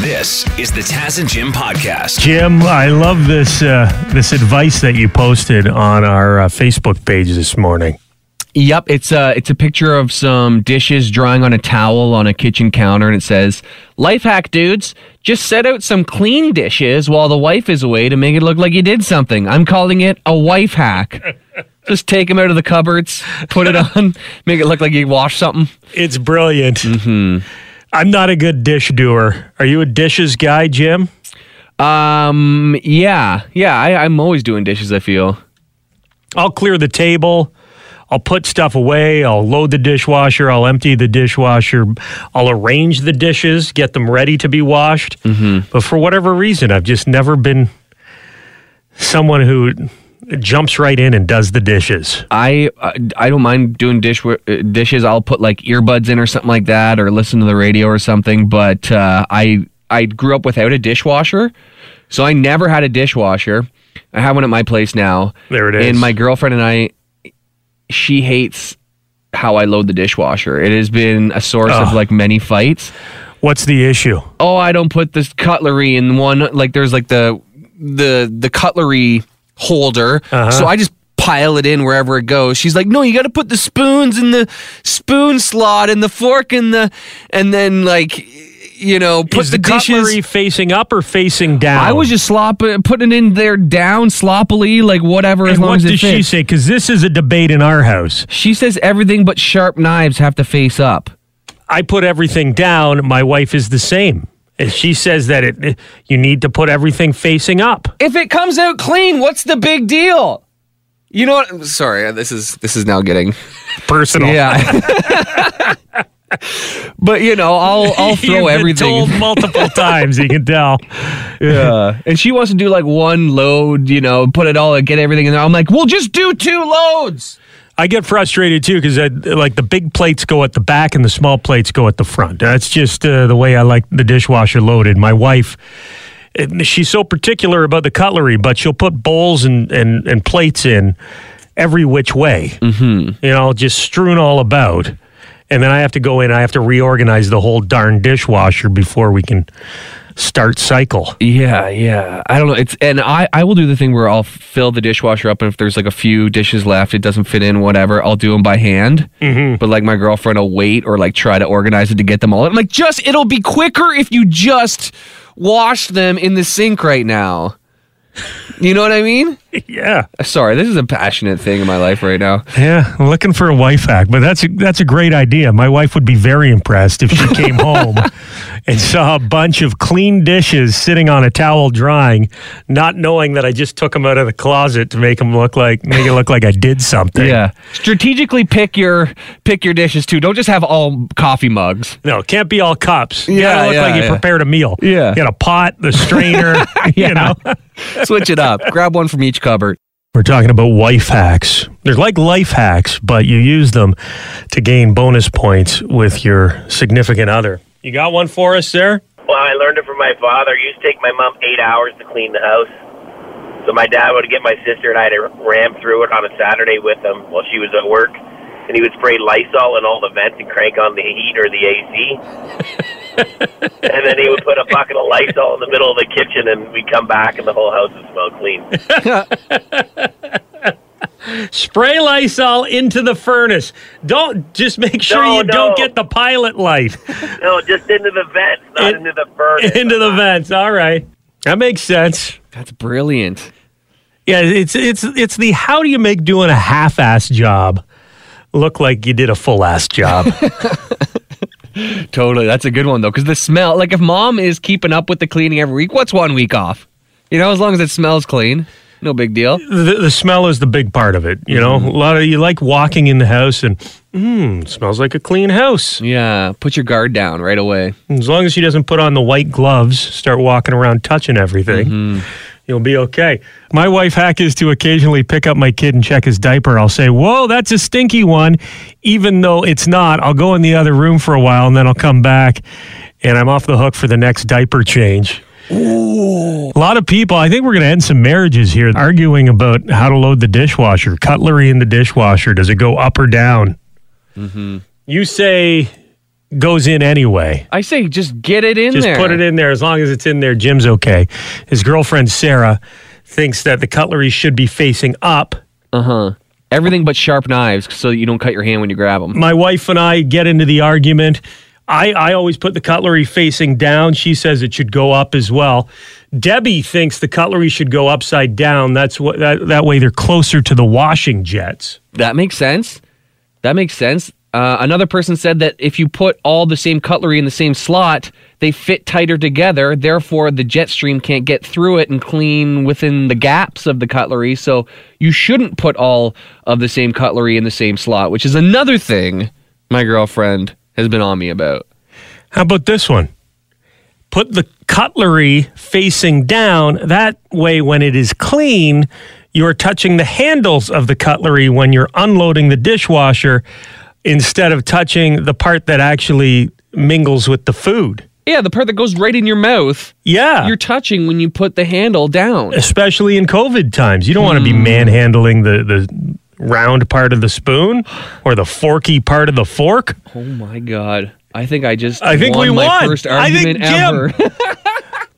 This is the Taz and Jim podcast. Jim, I love this uh, this advice that you posted on our uh, Facebook page this morning. Yep, it's a it's a picture of some dishes drying on a towel on a kitchen counter, and it says, "Life hack, dudes. Just set out some clean dishes while the wife is away to make it look like you did something. I'm calling it a wife hack. Just take them out of the cupboards, put it on, make it look like you washed something. It's brilliant. Mm-hmm. I'm not a good dish doer. Are you a dishes guy, Jim? Um, yeah, yeah. I, I'm always doing dishes. I feel. I'll clear the table. I'll put stuff away. I'll load the dishwasher. I'll empty the dishwasher. I'll arrange the dishes, get them ready to be washed. Mm-hmm. But for whatever reason, I've just never been someone who jumps right in and does the dishes. I I don't mind doing dish uh, dishes. I'll put like earbuds in or something like that, or listen to the radio or something. But uh, I I grew up without a dishwasher, so I never had a dishwasher. I have one at my place now. There it is. And my girlfriend and I, she hates how I load the dishwasher. It has been a source of like many fights. What's the issue? Oh, I don't put this cutlery in one. Like there's like the the the cutlery holder. Uh-huh. So I just pile it in wherever it goes. She's like, "No, you got to put the spoons in the spoon slot and the fork in the and then like you know, put Is the, the, dishes facing up or facing down? I was just slopping, putting it in there down sloppily, like whatever, as And long what as it does she say? Because this is a debate in our house. She says everything but sharp knives have to face up. I put everything down. My wife is the same. And she says that it you need to put everything facing up. If it comes out clean, what's the big deal? You know what? Sorry, uh, this is this is now getting Personal. yeah. but you know, I'll I'll throw everything. told multiple times. You can tell. Yeah, and she wants to do like one load, you know, put it all, and get everything in there. I'm like, well, just do two loads. I get frustrated too because like the big plates go at the back and the small plates go at the front. That's just uh, the way I like the dishwasher loaded. My wife, eh, she's so particular about the cutlery, but she'll put bowls and and, and plates in every which way. Mm-hmm. You know, just strewn all about. And then I have to go in. I have to reorganize the whole darn dishwasher before we can start cycle. Yeah, yeah. I don't know. It's and I I will do the thing where I'll fill the dishwasher up, and if there's like a few dishes left, it doesn't fit in, whatever. I'll do them by hand. Mm-hmm. But like my girlfriend will wait or like try to organize it to get them all. I'm like, just it'll be quicker if you just wash them in the sink right now. You know what I mean? yeah. Sorry, this is a passionate thing in my life right now. Yeah, I'm looking for a wife hack, but that's a, that's a great idea. My wife would be very impressed if she came home and saw a bunch of clean dishes sitting on a towel drying, not knowing that I just took them out of the closet to make them look like make it look like I did something. Yeah. Strategically pick your pick your dishes too. Don't just have all coffee mugs. No, it can't be all cups. You Yeah, gotta look yeah, like you yeah. prepared a meal. Yeah. You got a pot, the strainer, you know. Switch it up. Grab one from each cupboard. We're talking about wife hacks. They're like life hacks, but you use them to gain bonus points with your significant other. You got one for us there? Well, I learned it from my father. It used to take my mom eight hours to clean the house. So my dad would get my sister and I to ram through it on a Saturday with him while she was at work. And he would spray Lysol in all the vents and crank on the heat or the AC. and then he would put a bucket of Lysol in the middle of the kitchen and we'd come back and the whole house would smell clean. Spray Lysol into the furnace. Don't just make sure No, you don't get the pilot light No, just into the vents, not In- into the furnace. into the vents. All right. That makes sense. That's brilliant. Yeah, it's it's it's the how do you make doing a half-ass job look like you did a full-ass job? Totally. That's a good one though, because the smell. Like if mom is keeping up with the cleaning every week, what's one week off? You know, as long as it smells clean, no big deal. the, the smell is the big part of it. You know, mm-hmm. a lot of you like walking in the house and mmm, smells like a clean house. Yeah, put your guard down right away. As long as she doesn't put on the white gloves, start walking around touching everything, mm-hmm. you'll be okay. My wife hack is to occasionally pick up my kid and check his diaper. I'll say, Whoa, that's a stinky one. Even though it's not, I'll go in the other room for a while and then I'll come back and I'm off the hook for the next diaper change. A lot of people, I think we're going to end some marriages here arguing about how to load the dishwasher, cutlery in the dishwasher. Does it go up or down? Mm-hmm. You say goes in anyway. I say just get it in Just there. put it in there. As long as it's in there, Jim's okay. His girlfriend Sarah thinks that the cutlery should be facing up. Uh huh. Everything but sharp knives, so that you don't cut your hand when you grab them. My wife and I get into the argument. I, I always put the cutlery facing down. She says it should go up as well. Debbie thinks the cutlery should go upside down. That's what that, that way they're closer to the washing jets. That makes sense. That makes sense. Uh, another person said that if you put all the same cutlery in the same slot, they fit tighter together. Therefore, the jet stream can't get through it and clean within the gaps of the cutlery. So you shouldn't put all of the same cutlery in the same slot, which is another thing my girlfriend has been on me about. How about this one? Put the cutlery facing down. That way, when it is clean, you're touching the handles of the cutlery when you're unloading the dishwasher instead of touching the part that actually mingles with the food. Yeah, the part that goes right in your mouth, Yeah. you're touching when you put the handle down. especially in COVID times. You don't want to be Hmm. manhandling the, the round part of the spoon or the forky part of the fork. Oh my god. I think I just I think won we my won. first I think argument Jim- ever.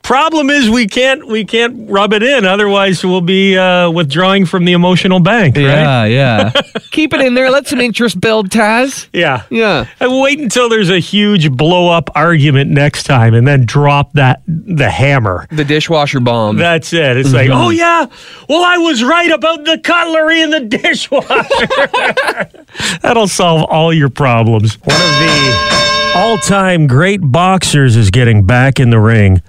Problem is we can't we can't rub it in, otherwise we'll be uh, withdrawing from the emotional bank, right? Yeah, yeah. Keep it in there. Let some interest build, Taz. Yeah. Yeah. And wait until there's a huge blow up argument next time and then drop that the hammer. The dishwasher bomb. That's it. It's like, oh yeah, well I was right about the cutlery in the dishwasher. That'll solve all your problems. One of the all-time great boxers is getting back in the ring.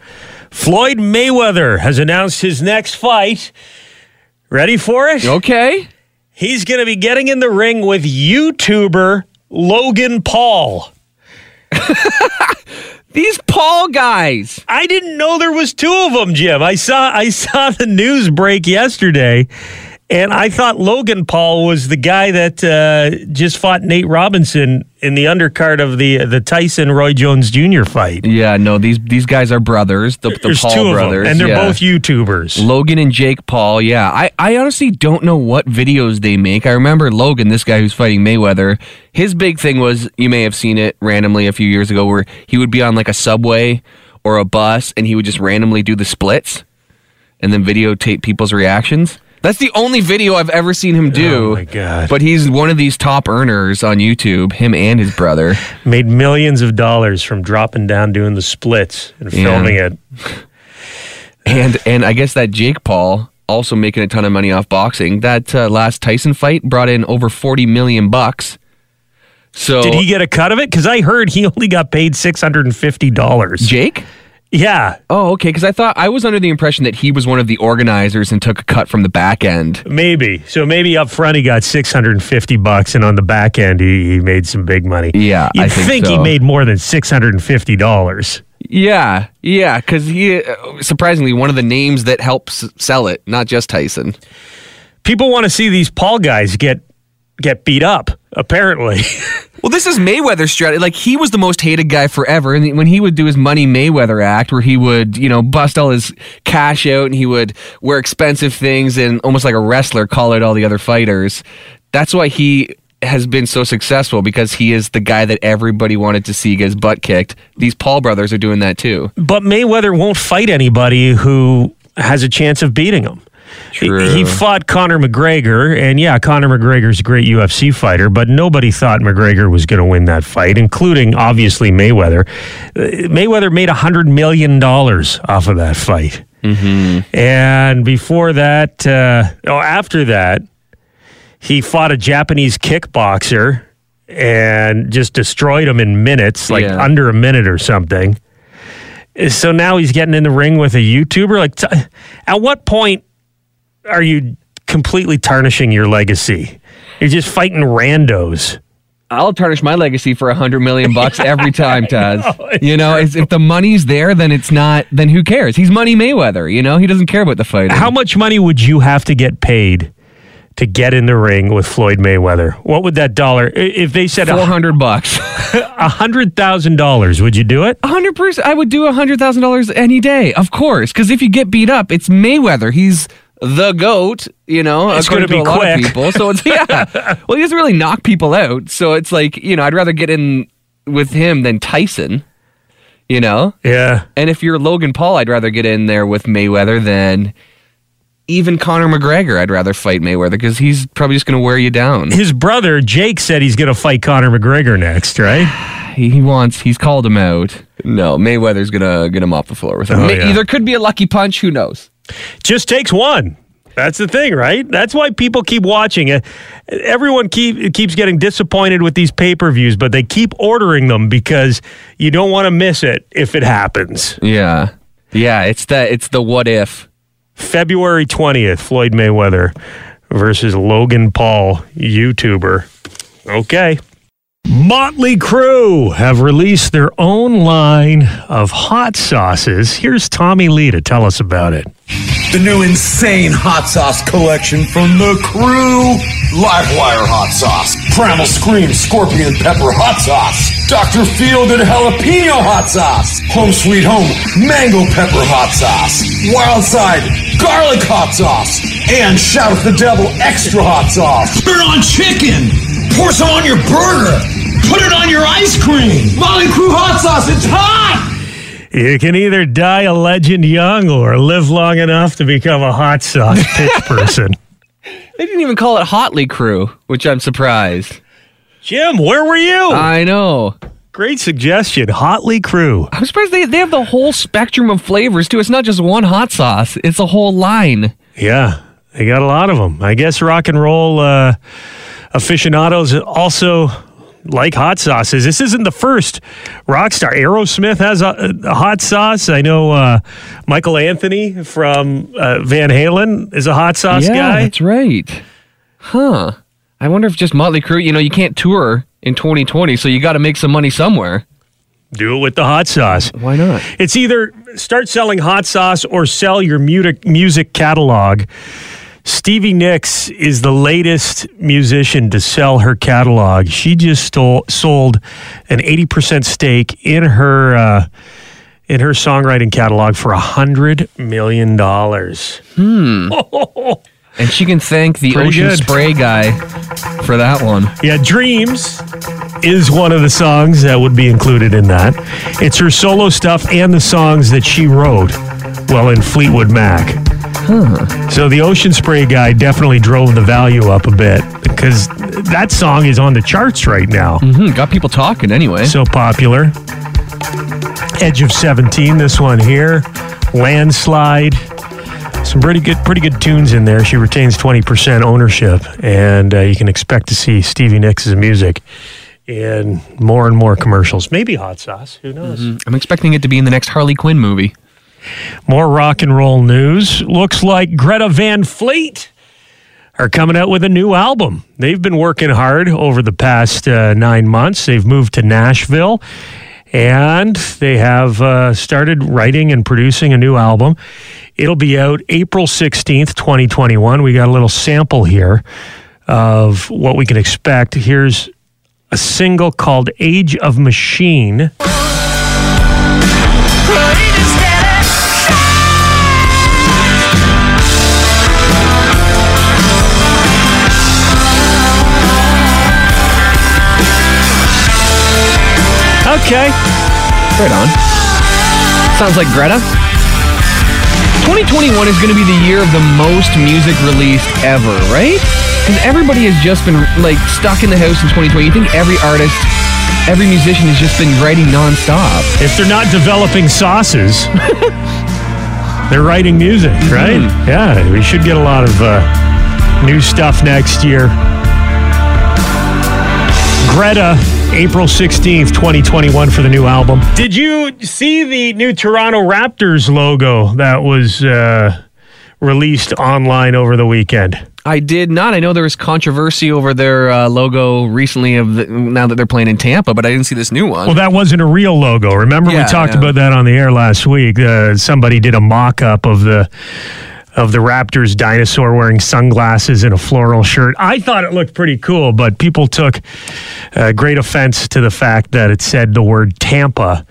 Floyd Mayweather has announced his next fight. Ready for it? okay. He's going to be getting in the ring with YouTuber Logan Paul. These Paul guys. I didn't know there was two of them, Jim. I saw I saw the news break yesterday, and I thought Logan Paul was the guy that uh, just fought Nate Robinson in the undercard of the the Tyson Roy Jones Jr. fight. Yeah, no, these these guys are brothers. The, the There's Paul two of brothers. them, and they're yeah. both YouTubers. Logan and Jake Paul, yeah. I, I honestly don't know what videos they make. I remember Logan, this guy who's fighting Mayweather, his big thing was you may have seen it randomly a few years ago where he would be on like a subway or a bus and he would just randomly do the splits and then videotape people's reactions. That's the only video I've ever seen him do. Oh, my God. But he's one of these top earners on YouTube, him and his brother. Made millions of dollars from dropping down doing the splits and Yeah. filming it. And and I guess that Jake Paul also making a ton of money off boxing. That uh, last Tyson fight brought in over 40 million bucks. So Did he get a cut of it? Because I heard he only got paid six hundred and fifty dollars. Jake? Yeah, Oh, okay. Because I thought I was under the impression that he was one of the organizers and took a cut from the back end. maybe. So maybe up front he got six hundred and fifty bucks, and on the back end he, he made some big money. Yeah, you'd I think he so. made more than six hundred and fifty dollars. Yeah, yeah. Because he uh, surprisingly one of the names that helps sell it, not just Tyson. People want to see these Paul guys get get beat up. Apparently, Well, this is Mayweather's strategy. Like he was the most hated guy forever, and when he would do his Money Mayweather act, where he would, you know, bust all his cash out, and he would wear expensive things, and almost like a wrestler, call out all the other fighters. That's why he has been so successful because he is the guy that everybody wanted to see get his butt kicked. These Paul brothers are doing that too. but Mayweather won't fight anybody who has a chance of beating him. He- True. He fought Conor McGregor, and yeah, Conor McGregor's a great UFC fighter, but nobody thought McGregor was going to win that fight, including obviously Mayweather. Uh, Mayweather made $100 million off of that fight. Mm-hmm. And before that, uh, oh, after that, he fought a Japanese kickboxer and just destroyed him in minutes, like Yeah. under a minute or something. So now he's getting in the ring with a YouTuber. Like, t- at what point are you completely tarnishing your legacy? You're just fighting randos. I'll tarnish my legacy for a hundred million bucks every time, Taz. you know, if the money's there, then it's not. Then who cares? He's Money Mayweather. You know, he doesn't care about the fight. How much money would you have to get paid to get in the ring with Floyd Mayweather? What would that dollar? If they said four hundred bucks. a hundred thousand dollars, would you do it? A hundred percent. I would do a hundred thousand dollars any day, of course. Because if you get beat up, it's Mayweather. He's the goat. You know, It's according gonna to be a lot of people. So it's yeah. well, he doesn't really knock people out. So it's like you know, I'd rather get in with him than Tyson. You know, Yeah. and if you're Logan Paul, I'd rather get in there with Mayweather than even Conor McGregor. I'd rather fight Mayweather because he's probably just going to wear you down. His brother Jake said he's going to fight Conor McGregor next, right? He, he wants. He's called him out. No, Mayweather's gonna get him off the floor with him. Oh, yeah. Either could be a lucky punch. Who knows? Just takes one. That's the thing, right? That's why people keep watching it. Everyone keep, keeps getting disappointed with these pay per views, but they keep ordering them because you don't want to miss it if it happens. Yeah, yeah. It's that. It's the what if. February 20th, Floyd Mayweather versus Logan Paul, YouTuber. Okay. Motley Crue have released their own line of hot sauces. Here's Tommy Lee to tell us about it. The new insane hot sauce collection from the crew. Livewire hot sauce. Primal Scream Scorpion Pepper hot sauce. Dr. Feelgood Jalapeno hot sauce. Home Sweet Home Mango Pepper hot sauce. Wild Side Garlic hot sauce. And Shout at the Devil Extra hot sauce. Put it on chicken. Pour some on your burger. Put it on your ice cream. Motley Crue hot sauce. It's hot. You can either die a legend young or live long enough to become a hot sauce pitch person. They didn't even call it Hotly Crew, which I'm surprised. Jim, where were you? I know. Great suggestion. Hotly Crew. I'm surprised they, they have the whole spectrum of flavors too. It's not just one hot sauce; it's a whole line. Yeah, they got a lot of them. I guess rock and roll uh, aficionados also like hot sauces. This isn't the first rock star. Aerosmith has a, a hot sauce. I know uh, Michael Anthony from uh, Van Halen is a hot sauce yeah, guy. that's right. Huh. I wonder if just Motley Crue. You know, you can't tour in 2020, so you got to make some money somewhere. Do it with the hot sauce. Why not? It's either start selling hot sauce or sell your music music catalog. Stevie Nicks is the latest musician to sell her catalog. She just stole, sold an 80% stake in her uh, in her songwriting catalog for a hundred million dollars. And she can thank the Pretty Ocean good. Spray guy for that one. Yeah, Dreams is one of the songs that would be included in that. It's her solo stuff and the songs that she wrote while in Fleetwood Mac. So the Ocean Spray guy definitely drove the value up a bit because that song is on the charts right now. Hmm, got people talking anyway. So popular. Edge of 17, this one here. Landslide. Some pretty good, pretty good tunes in there. She retains 20% ownership, and uh, you can expect to see Stevie Nicks' music in more and more commercials. Maybe hot sauce. Who knows? I'm expecting it to be in the next Harley Quinn movie. More rock and roll news. Looks like Greta Van Fleet are coming out with a new album. They've been working hard over the past uh, nine months. They've moved to Nashville and they have uh, started writing and producing a new album. It'll be out April 16th, 2021. We got a little sample here of what we can expect. Here's a single called Age of Machine. Okay. Right on. Sounds like Greta. 2021 is going to be the year of the most music released ever, right? Because everybody has just been like stuck in the house in 2020. You think every artist, every musician has just been writing nonstop? If they're not developing sauces, they're writing music, right? Yeah, we should get a lot of uh, new stuff next year. Greta, April 16th, 2021 for the new album. Did you see the new Toronto Raptors logo that was uh, released online over the weekend? I did not. I know there was controversy over their uh, logo recently of the, now that they're playing in Tampa, but I didn't see this new one. Well, that wasn't a real logo. Remember, Yeah, we talked yeah. about that on the air last week. Uh, somebody did a mock-up of the of the Raptors dinosaur wearing sunglasses and a floral shirt. I thought it looked pretty cool, but people took uh, great offense to the fact that it said the word Tampa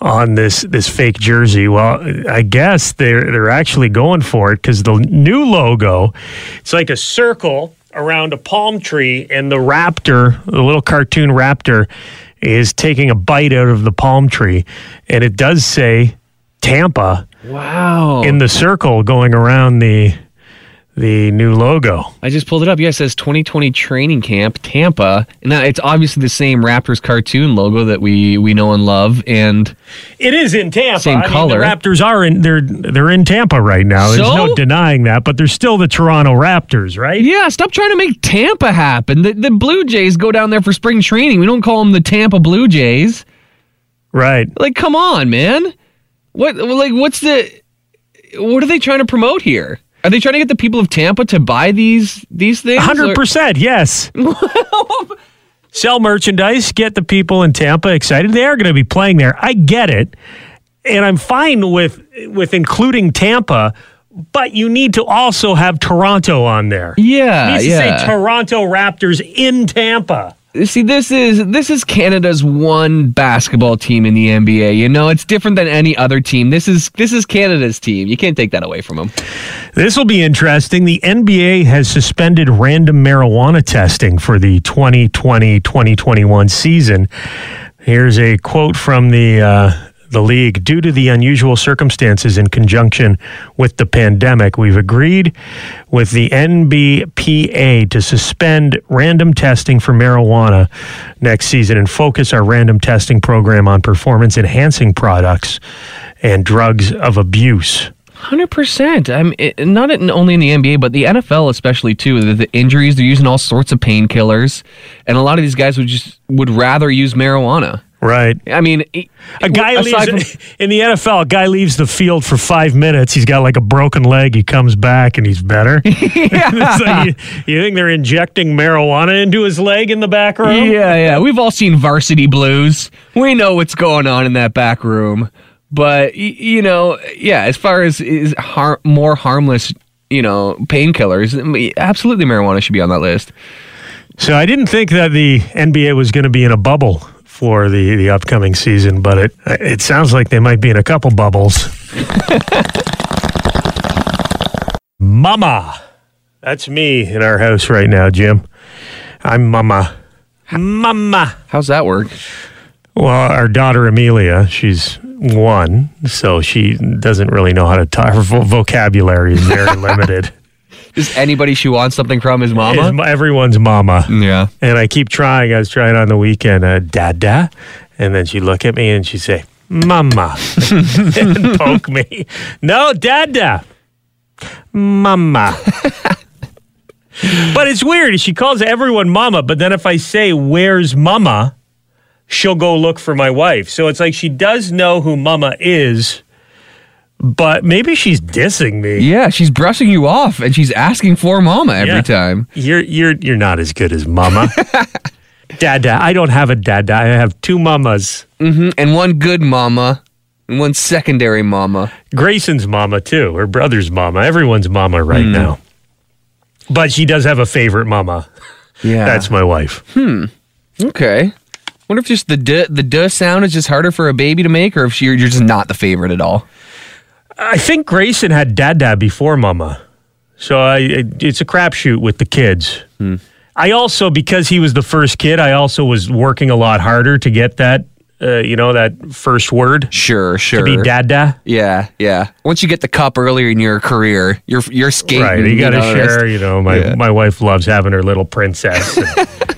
on this this fake jersey. Well, I guess they're they're actually going for it because the new logo, it's like a circle around a palm tree, and the raptor, the little cartoon raptor, is taking a bite out of the palm tree, and it does say Tampa Wow. in the circle going around the the new logo. I just pulled it up. Yeah, it says 2020 training camp, Tampa. Now it's obviously the same Raptors cartoon logo that we we know and love. And It is in Tampa. Same I mean, color. the Raptors are in they're they're in Tampa right now. There's So? no denying that, but they're still the Toronto Raptors, right? yeah, stop trying to make Tampa happen. The, the Blue Jays go down there for spring training. We don't call them the Tampa Blue Jays. Right. Like, come on, man. What like what's the what are they trying to promote here? Are they trying to get the people of Tampa to buy these these things? Hundred percent, yes. Sell merchandise, get the people in Tampa excited. They are going to be playing there. I get it, and I'm fine with with including Tampa, but you need to also have Toronto on there. It Yeah, needs to yeah. say Toronto Raptors in Tampa. See, this is this is Canada's one basketball team in the NBA. You know, it's different than any other team. This is this is Canada's team. You can't take that away from them. This will be interesting. The NBA has suspended random marijuana testing for the 2020 2021 season. Here's a quote from the uh, the league. Due to the unusual circumstances in conjunction with the pandemic, we've agreed with the NBPA to suspend random testing for marijuana next season and focus our random testing program on performance enhancing products and drugs of abuse. Hundred percent. I'm not only in the NBA, but the NFL especially too. The, the injuries they're using all sorts of painkillers, and a lot of these guys would just would rather use marijuana. Right. I mean, A guy leaves from- in the NFL. A guy leaves the field for five minutes. He's got like a broken leg. He comes back and he's better. It's like, you, you think they're injecting marijuana into his leg in the back room? Yeah, yeah. We've all seen Varsity Blues. We know what's going on in that back room. But you know, yeah. As far as is har- more harmless, you know, painkillers, absolutely marijuana should be on that list. So I didn't think that the NBA was going to be in a bubble for the the upcoming season, but it it sounds like they might be in a couple bubbles. Mama, that's me in our house right now, Jim. I'm Mama. Mama. How's that work? Well, our daughter Amelia, she's one, so she doesn't really know how to talk. Her vo- vocabulary is very limited. Is anybody she wants something from is mama? m- everyone's mama. Yeah. And I keep trying. I was trying on the weekend, uh, Dada. And then she'd look at me and she'd say, Mama. and poke me. No, Dada. Mama. but it's weird. She calls everyone Mama. But then if I say, Where's Mama? She'll go look for my wife. So it's like she does know who Mama is, but maybe she's dissing me. Yeah, she's brushing you off and she's asking for mama every Yeah. time. You're you're you're not as good as Mama. Dada, I don't have a dada. I have two mamas. And one good mama and one secondary mama. Grayson's mama too, her brother's mama. Everyone's mama right now. But she does have a favorite mama. Yeah. That's my wife. Hmm. Okay. Wonder if just the duh, the duh sound is just harder for a baby to make or if you're, you're just not the favorite at all. I think Grayson had dad dada before mama. So I it, it's a crapshoot with the kids. I also because he was the first kid, I also was working a lot harder to get that uh, you know that first word Sure, sure. to be dada. Yeah, yeah. Once you get the cup earlier in your career, you're you're skating. Right, you got to share. You know, my Yeah. my wife loves having her little princess.